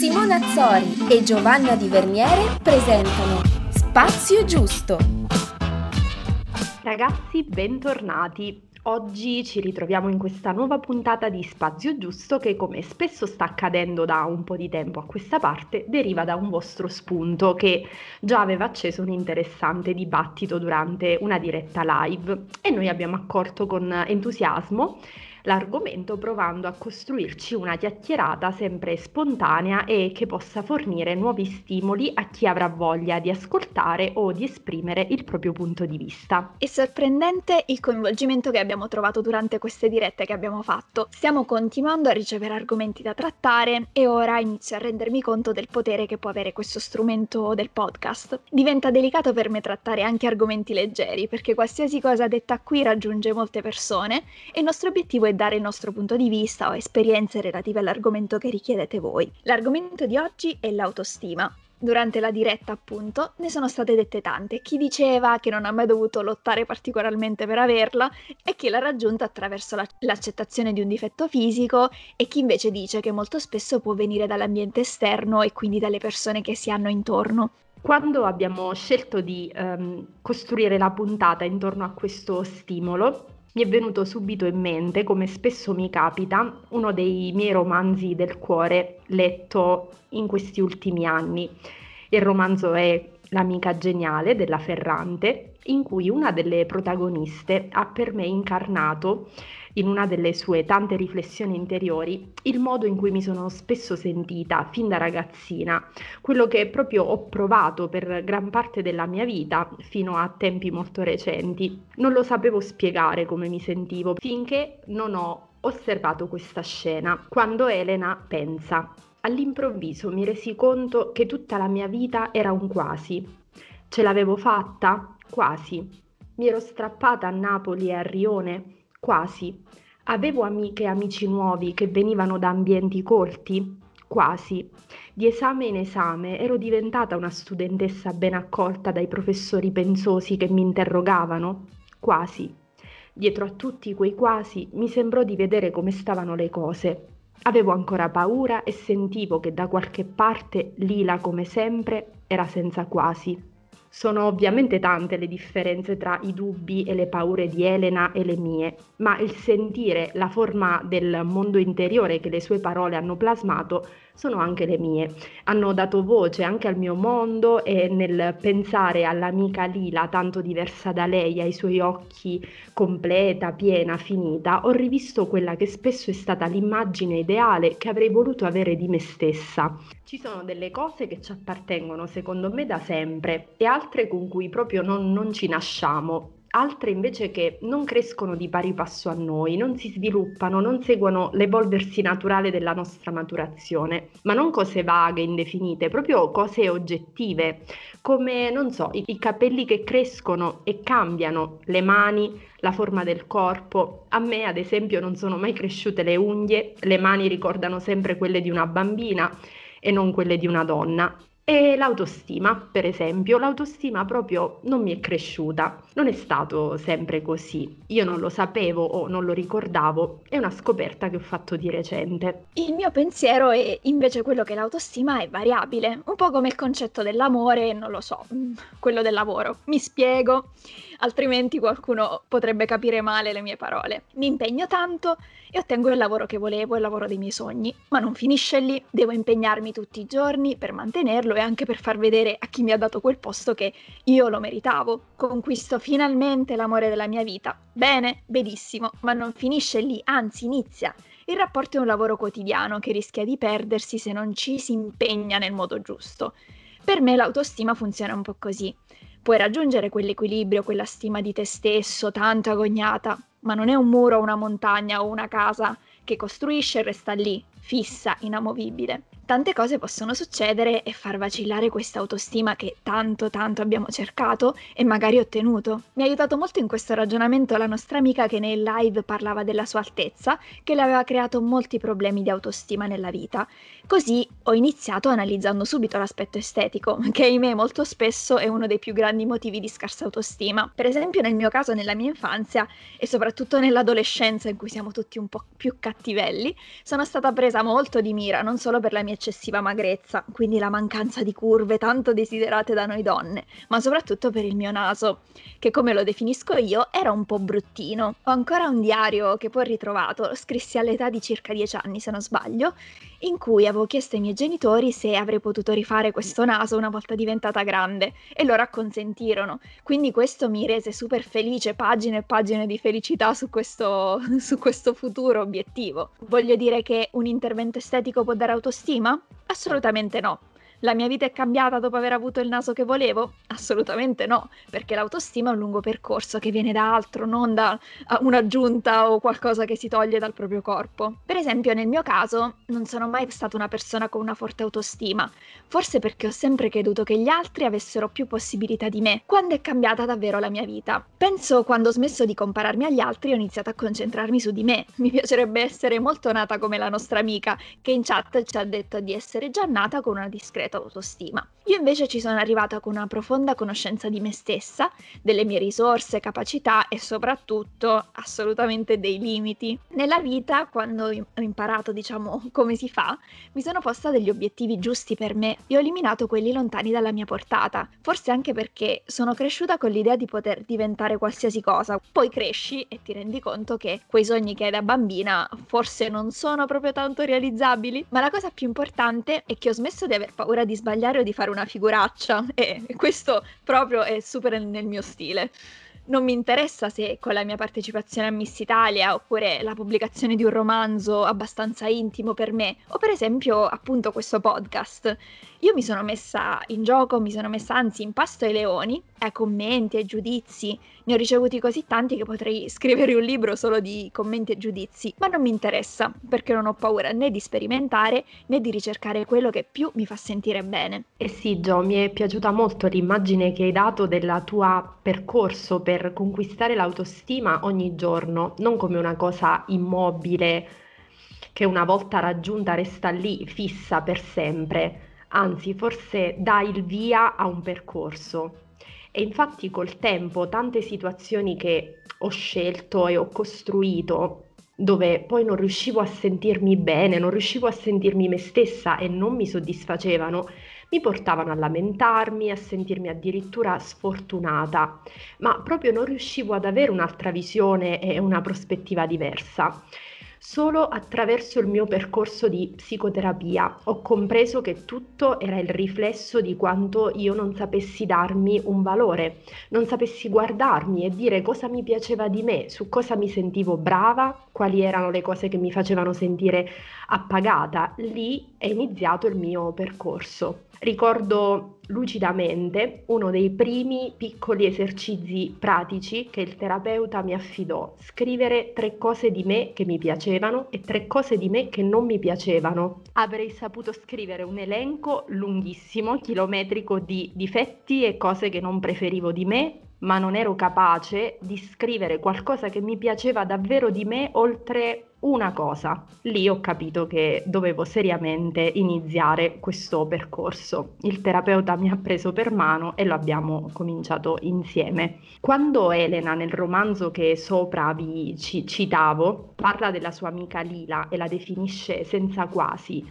Simona Azzori e Giovanna Di Verniere presentano Spazio Giusto. Ragazzi, bentornati. Oggi ci ritroviamo in questa nuova puntata di Spazio Giusto che, come spesso sta accadendo da un po' di tempo a questa parte, deriva da un vostro spunto che già aveva acceso un interessante dibattito durante una diretta live e noi abbiamo accolto con entusiasmo l'argomento provando a costruirci una chiacchierata sempre spontanea e che possa fornire nuovi stimoli a chi avrà voglia di ascoltare o di esprimere il proprio punto di vista. È sorprendente il coinvolgimento che abbiamo trovato durante queste dirette che abbiamo fatto. Stiamo continuando a ricevere argomenti da trattare e ora inizio a rendermi conto del potere che può avere questo strumento del podcast. Diventa delicato per me trattare anche argomenti leggeri perché qualsiasi cosa detta qui raggiunge molte persone e il nostro obiettivo è e dare il nostro punto di vista o esperienze relative all'argomento che richiedete voi. L'argomento di oggi è l'autostima. Durante la diretta, appunto, ne sono state dette tante. Chi diceva che non ha mai dovuto lottare particolarmente per averla e chi l'ha raggiunta attraverso la- l'accettazione di un difetto fisico e chi invece dice che molto spesso può venire dall'ambiente esterno e quindi dalle persone che si hanno intorno. Quando abbiamo scelto di um, costruire la puntata intorno a questo stimolo, mi è venuto subito in mente, come spesso mi capita, uno dei miei romanzi del cuore letto in questi ultimi anni. Il romanzo è L'amica geniale della Ferrante, in cui una delle protagoniste ha per me incarnato in una delle sue tante riflessioni interiori il modo in cui mi sono spesso sentita fin da ragazzina, quello che proprio ho provato per gran parte della mia vita fino a tempi molto recenti. Non lo sapevo spiegare come mi sentivo finché non ho osservato questa scena, quando Elena pensa. All'improvviso mi resi conto che tutta la mia vita era un quasi. Ce l'avevo fatta? Quasi. Mi ero strappata a Napoli e a Rione? Quasi. Avevo amiche e amici nuovi che venivano da ambienti colti? Quasi. Di esame in esame ero diventata una studentessa ben accolta dai professori pensosi che mi interrogavano? Quasi. Dietro a tutti quei quasi mi sembrò di vedere come stavano le cose. Avevo ancora paura e sentivo che da qualche parte Lila, come sempre, era senza quasi. Sono ovviamente tante le differenze tra i dubbi e le paure di Elena e le mie, ma il sentire la forma del mondo interiore che le sue parole hanno plasmato sono anche le mie. Hanno dato voce anche al mio mondo e nel pensare all'amica Lila tanto diversa da lei, ai suoi occhi completa, piena, finita, ho rivisto quella che spesso è stata l'immagine ideale che avrei voluto avere di me stessa. Ci sono delle cose che ci appartengono secondo me da sempre e altre con cui proprio non, non ci nasciamo altre invece che non crescono di pari passo a noi, non si sviluppano, non seguono l'evolversi naturale della nostra maturazione, ma non cose vaghe, indefinite, proprio cose oggettive, come, non so, i, i capelli che crescono e cambiano, le mani, la forma del corpo. A me, ad esempio, non sono mai cresciute le unghie, le mani ricordano sempre quelle di una bambina e non quelle di una donna. E l'autostima, per esempio, l'autostima proprio non mi è cresciuta, non è stato sempre così. Io non lo sapevo o non lo ricordavo, è una scoperta che ho fatto di recente. Il mio pensiero è invece quello che l'autostima è variabile, un po' come il concetto dell'amore, non lo so, mm, quello del lavoro. Mi spiego altrimenti qualcuno potrebbe capire male le mie parole. Mi impegno tanto e ottengo il lavoro che volevo, il lavoro dei miei sogni, ma non finisce lì, devo impegnarmi tutti i giorni per mantenerlo e anche per far vedere a chi mi ha dato quel posto che io lo meritavo. Conquisto finalmente l'amore della mia vita. Bene, benissimo, ma non finisce lì, anzi inizia. Il rapporto è un lavoro quotidiano che rischia di perdersi se non ci si impegna nel modo giusto. Per me l'autostima funziona un po' così. Puoi raggiungere quell'equilibrio, quella stima di te stesso tanto agognata, ma non è un muro, una montagna o una casa che costruisce e resta lì, fissa, inamovibile tante cose possono succedere e far vacillare questa autostima che tanto tanto abbiamo cercato e magari ottenuto. Mi ha aiutato molto in questo ragionamento la nostra amica che nel live parlava della sua altezza, che le aveva creato molti problemi di autostima nella vita. Così ho iniziato analizzando subito l'aspetto estetico, che ahimè molto spesso è uno dei più grandi motivi di scarsa autostima. Per esempio nel mio caso nella mia infanzia e soprattutto nell'adolescenza in cui siamo tutti un po' più cattivelli, sono stata presa presa molto di mira, non solo per la mia eccessiva magrezza, quindi la mancanza di curve tanto desiderate da noi donne, ma soprattutto per il mio naso, che come lo definisco io era un po' bruttino. Ho ancora un diario che poi ho ritrovato, lo scrissi all'età di circa 10 anni se non sbaglio, in cui avevo chiesto ai miei genitori se avrei potuto rifare questo naso una volta diventata grande e loro acconsentirono. Quindi questo mi rese super felice, pagine e pagine di felicità su questo, su questo futuro obiettivo. Voglio dire che un intervento estetico può dare autostima? Assolutamente no. La mia vita è cambiata dopo aver avuto il naso che volevo? Assolutamente no, perché l'autostima è un lungo percorso che viene da altro, non da un'aggiunta o qualcosa che si toglie dal proprio corpo. Per esempio, nel mio caso, non sono mai stata una persona con una forte autostima, forse perché ho sempre creduto che gli altri avessero più possibilità di me, quando è cambiata davvero la mia vita. Penso quando ho smesso di compararmi agli altri ho iniziato a concentrarmi su di me. Mi piacerebbe essere molto nata come la nostra amica, che in chat ci ha detto di essere già nata con una discreta autostima. Io invece ci sono arrivata con una profonda conoscenza di me stessa, delle mie risorse, capacità e soprattutto assolutamente dei limiti. Nella vita, quando ho imparato, diciamo, come si fa, mi sono posta degli obiettivi giusti per me e ho eliminato quelli lontani dalla mia portata. Forse anche perché sono cresciuta con l'idea di poter diventare qualsiasi cosa. Poi cresci e ti rendi conto che quei sogni che hai da bambina forse non sono proprio tanto realizzabili. Ma la cosa più importante è che ho smesso di aver paura di sbagliare o di fare una figuraccia e questo proprio è super nel mio stile. Non mi interessa se con la mia partecipazione a Miss Italia oppure la pubblicazione di un romanzo abbastanza intimo per me o per esempio appunto questo podcast. Io mi sono messa in gioco, mi sono messa anzi in pasto ai leoni, ai commenti, ai giudizi. Ne ho ricevuti così tanti che potrei scrivere un libro solo di commenti e giudizi, ma non mi interessa perché non ho paura né di sperimentare né di ricercare quello che più mi fa sentire bene. Eh sì, Gio, mi è piaciuta molto l'immagine che hai dato del tuo percorso per conquistare l'autostima ogni giorno, non come una cosa immobile che una volta raggiunta resta lì fissa per sempre anzi forse dà il via a un percorso. E infatti col tempo tante situazioni che ho scelto e ho costruito dove poi non riuscivo a sentirmi bene, non riuscivo a sentirmi me stessa e non mi soddisfacevano, mi portavano a lamentarmi, a sentirmi addirittura sfortunata, ma proprio non riuscivo ad avere un'altra visione e una prospettiva diversa. Solo attraverso il mio percorso di psicoterapia ho compreso che tutto era il riflesso di quanto io non sapessi darmi un valore, non sapessi guardarmi e dire cosa mi piaceva di me, su cosa mi sentivo brava, quali erano le cose che mi facevano sentire appagata. Lì è iniziato il mio percorso. Ricordo lucidamente uno dei primi piccoli esercizi pratici che il terapeuta mi affidò, scrivere tre cose di me che mi piacevano e tre cose di me che non mi piacevano. Avrei saputo scrivere un elenco lunghissimo, chilometrico di difetti e cose che non preferivo di me, ma non ero capace di scrivere qualcosa che mi piaceva davvero di me oltre una cosa. Lì ho capito che dovevo seriamente iniziare questo percorso. Il terapeuta mi ha preso per mano e lo abbiamo cominciato insieme. Quando Elena nel romanzo che sopra vi ci- citavo parla della sua amica Lila e la definisce senza quasi,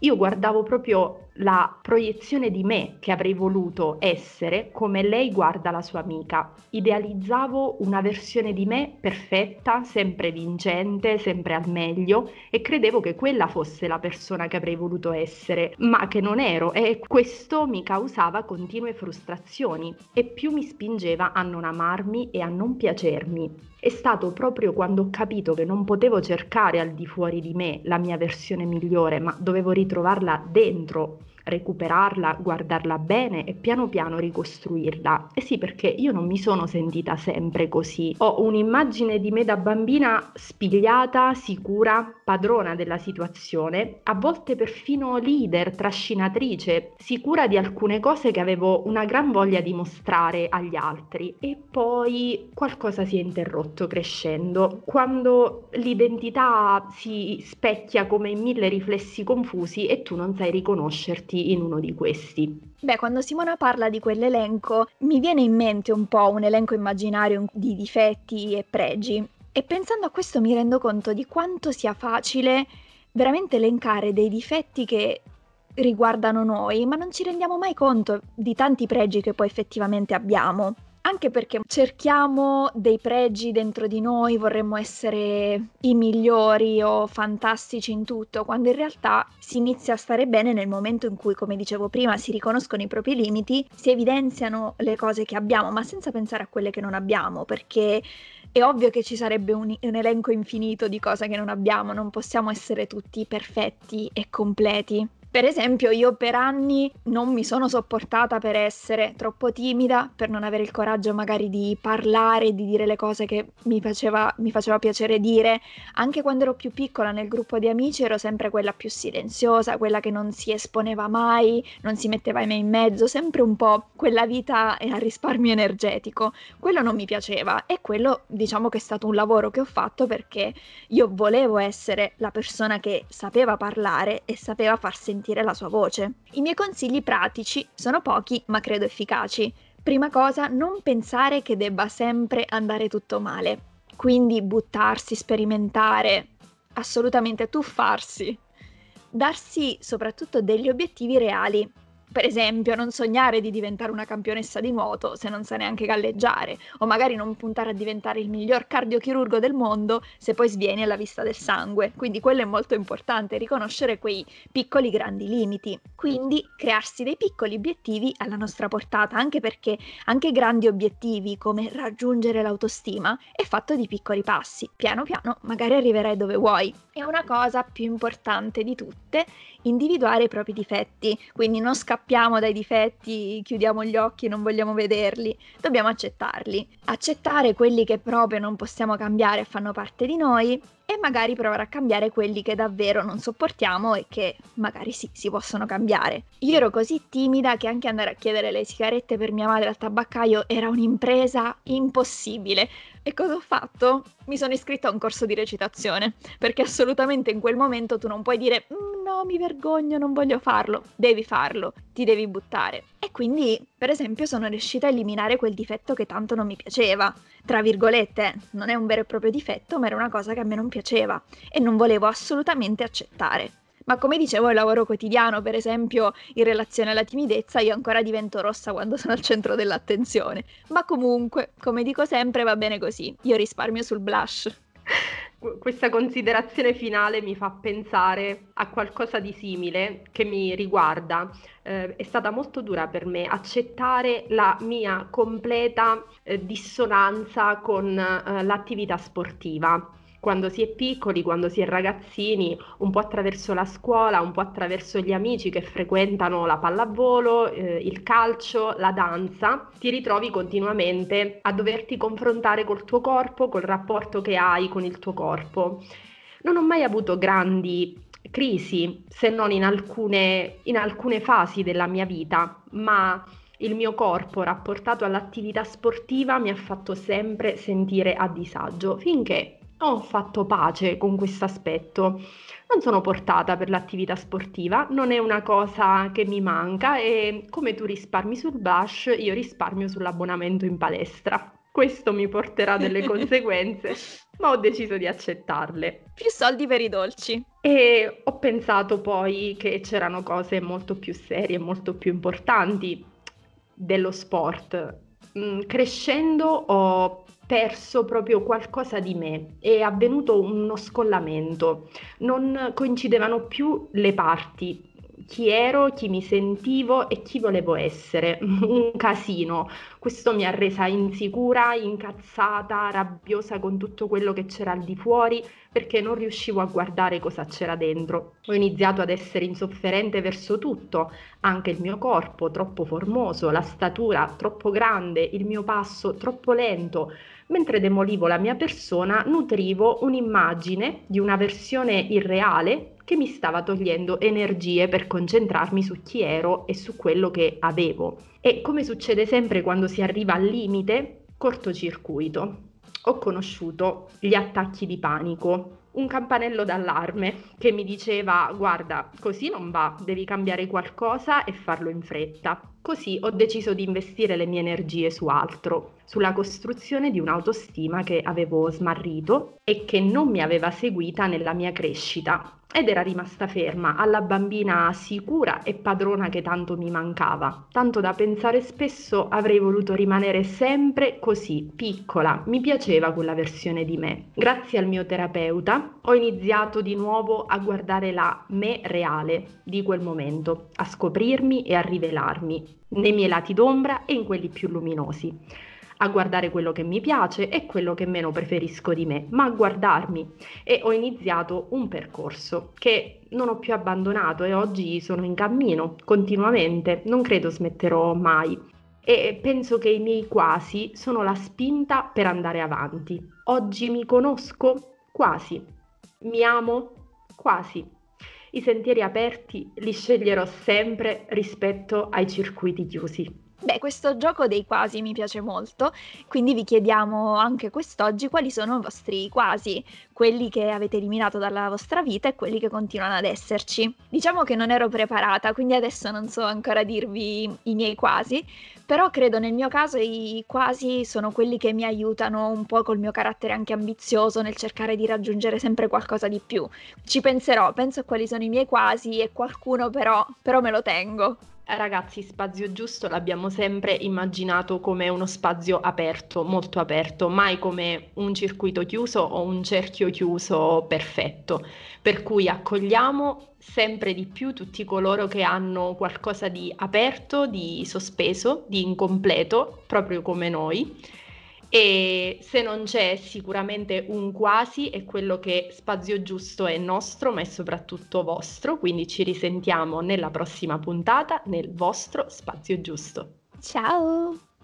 io guardavo proprio la proiezione di me che avrei voluto essere come lei guarda la sua amica. Idealizzavo una versione di me perfetta, sempre vincente, sempre al meglio e credevo che quella fosse la persona che avrei voluto essere, ma che non ero e questo mi causava continue frustrazioni e più mi spingeva a non amarmi e a non piacermi. È stato proprio quando ho capito che non potevo cercare al di fuori di me la mia versione migliore, ma dovevo ritrovarla dentro recuperarla, guardarla bene e piano piano ricostruirla. E sì, perché io non mi sono sentita sempre così. Ho un'immagine di me da bambina spigliata, sicura, padrona della situazione, a volte perfino leader, trascinatrice, sicura di alcune cose che avevo una gran voglia di mostrare agli altri. E poi qualcosa si è interrotto crescendo. Quando l'identità si specchia come in mille riflessi confusi e tu non sai riconoscerti iscritti in uno di questi. Beh, quando Simona parla di quell'elenco, mi viene in mente un po' un elenco immaginario di difetti e pregi. E pensando a questo mi rendo conto di quanto sia facile veramente elencare dei difetti che riguardano noi, ma non ci rendiamo mai conto di tanti pregi che poi effettivamente abbiamo anche perché cerchiamo dei pregi dentro di noi, vorremmo essere i migliori o fantastici in tutto, quando in realtà si inizia a stare bene nel momento in cui, come dicevo prima, si riconoscono i propri limiti, si evidenziano le cose che abbiamo, ma senza pensare a quelle che non abbiamo, perché è ovvio che ci sarebbe un, un, elenco infinito di cose che non abbiamo, non possiamo essere tutti perfetti e completi. Per esempio, io per anni non mi sono sopportata per essere troppo timida, per non avere il coraggio magari di parlare, di dire le cose che mi faceva, mi faceva piacere dire. Anche quando ero più piccola nel gruppo di amici ero sempre quella più silenziosa, quella che non si esponeva mai, non si metteva mai in mezzo, sempre un po' quella vita a risparmio energetico. Quello non mi piaceva e quello diciamo che è stato un lavoro che ho fatto perché io volevo essere la persona che sapeva parlare e sapeva far sentire sentire la sua voce. I miei consigli pratici sono pochi ma credo efficaci. Prima cosa, non pensare che debba sempre andare tutto male. Quindi buttarsi, sperimentare, assolutamente tuffarsi. Darsi soprattutto degli obiettivi reali per esempio, non sognare di diventare una campionessa di nuoto se non sa neanche galleggiare, o magari non puntare a diventare il miglior cardiochirurgo del mondo se poi svieni alla vista del sangue. Quindi quello è molto importante, riconoscere quei piccoli grandi limiti. Quindi crearsi dei piccoli obiettivi alla nostra portata, anche perché anche grandi obiettivi come raggiungere l'autostima è fatto di piccoli passi. Piano piano magari arriverai dove vuoi. E una cosa più importante di tutte, individuare i propri difetti, quindi non scappiamo dai difetti, chiudiamo gli occhi non vogliamo vederli, dobbiamo accettarli. Accettare quelli che proprio non possiamo cambiare e fanno parte di noi e magari provare a cambiare quelli che davvero non sopportiamo e che magari sì, si possono cambiare. Io ero così timida che anche andare a chiedere le sigarette per mia madre al tabaccaio era un'impresa impossibile. E cosa ho fatto? Mi sono iscritta a un corso di recitazione, perché assolutamente in quel momento tu non puoi dire mm, no, mi vergogno, non voglio farlo. Devi farlo, ti devi buttare. E quindi, per esempio, sono riuscita a eliminare quel difetto che tanto non mi piaceva. Tra virgolette, non è un vero e proprio difetto, ma era una cosa che a me non piaceva e non volevo assolutamente accettare. Ma come dicevo, il lavoro quotidiano, per esempio, in relazione alla timidezza, io ancora divento rossa quando sono al centro dell'attenzione. Ma comunque, come dico sempre, va bene così. Io risparmio sul blush questa considerazione finale mi fa pensare a qualcosa di simile che mi riguarda. Eh, è stata molto dura per me accettare la mia completa eh, dissonanza con eh, l'attività sportiva quando si è piccoli, quando si è ragazzini, un po' attraverso la scuola, un po' attraverso gli amici che frequentano la pallavolo, eh, il calcio, la danza, ti ritrovi continuamente a doverti confrontare col tuo corpo, col rapporto che hai con il tuo corpo. Non ho mai avuto grandi crisi, se non in alcune, in alcune fasi della mia vita, ma il mio corpo rapportato all'attività sportiva mi ha fatto sempre sentire a disagio, finché ho fatto pace con questo aspetto. Non sono portata per l'attività sportiva, non è una cosa che mi manca e come tu risparmi sul blush, io risparmio sull'abbonamento in palestra. Questo mi porterà delle conseguenze, ma ho deciso di accettarle. Più soldi per i dolci. E ho pensato poi che c'erano cose molto più serie, molto più importanti dello sport. Mm, crescendo ho perso proprio qualcosa di me, è avvenuto uno scollamento, non coincidevano più le parti, chi ero, chi mi sentivo e chi volevo essere. Un casino. Questo mi ha resa insicura, incazzata, rabbiosa con tutto quello che c'era al di fuori perché non riuscivo a guardare cosa c'era dentro. Ho iniziato ad essere insofferente verso tutto, anche il mio corpo troppo formoso, la statura troppo grande, il mio passo troppo lento. Mentre demolivo la mia persona, nutrivo un'immagine di una versione irreale che mi stava togliendo energie per concentrarmi su chi ero e su quello che avevo. E come succede sempre quando si arriva al limite, cortocircuito. Ho conosciuto gli attacchi di panico, un campanello d'allarme che mi diceva guarda, così non va, devi cambiare qualcosa e farlo in fretta. Così ho deciso di investire le mie energie su altro, sulla costruzione di un'autostima che avevo smarrito e che non mi aveva seguita nella mia crescita ed era rimasta ferma alla bambina sicura e padrona che tanto mi mancava, tanto da pensare spesso avrei voluto rimanere sempre così, piccola, mi piaceva quella versione di me. Grazie al mio terapeuta ho iniziato di nuovo a guardare la me reale di quel momento, a scoprirmi e a rivelarmi nei miei lati d'ombra e in quelli più luminosi. A guardare quello che mi piace e quello che meno preferisco di me, ma a guardarmi. E ho iniziato un percorso che non ho più abbandonato e oggi sono in cammino continuamente, non credo smetterò mai. E penso che i miei quasi sono la spinta per andare avanti. Oggi mi conosco? Quasi, mi amo? Quasi. I sentieri aperti li sceglierò sempre rispetto ai circuiti chiusi. Beh, questo gioco dei quasi mi piace molto, quindi vi chiediamo anche quest'oggi quali sono i vostri quasi, quelli che avete eliminato dalla vostra vita e quelli che continuano ad esserci. Diciamo che non ero preparata, quindi adesso non so ancora dirvi i miei quasi, però credo nel mio caso i quasi sono quelli che mi aiutano un po' col mio carattere anche ambizioso nel cercare di raggiungere sempre qualcosa di più. Ci penserò, penso a quali sono i miei quasi e qualcuno però, però me lo tengo. Ragazzi, spazio giusto l'abbiamo sempre immaginato come uno spazio aperto, molto aperto, mai come un circuito chiuso o un cerchio chiuso perfetto. Per cui accogliamo sempre di più tutti coloro che hanno qualcosa di aperto, di sospeso, di incompleto, proprio come noi e se non c'è sicuramente un quasi è quello che spazio giusto è nostro ma è soprattutto vostro. Quindi ci risentiamo nella prossima puntata nel vostro spazio giusto. Ciao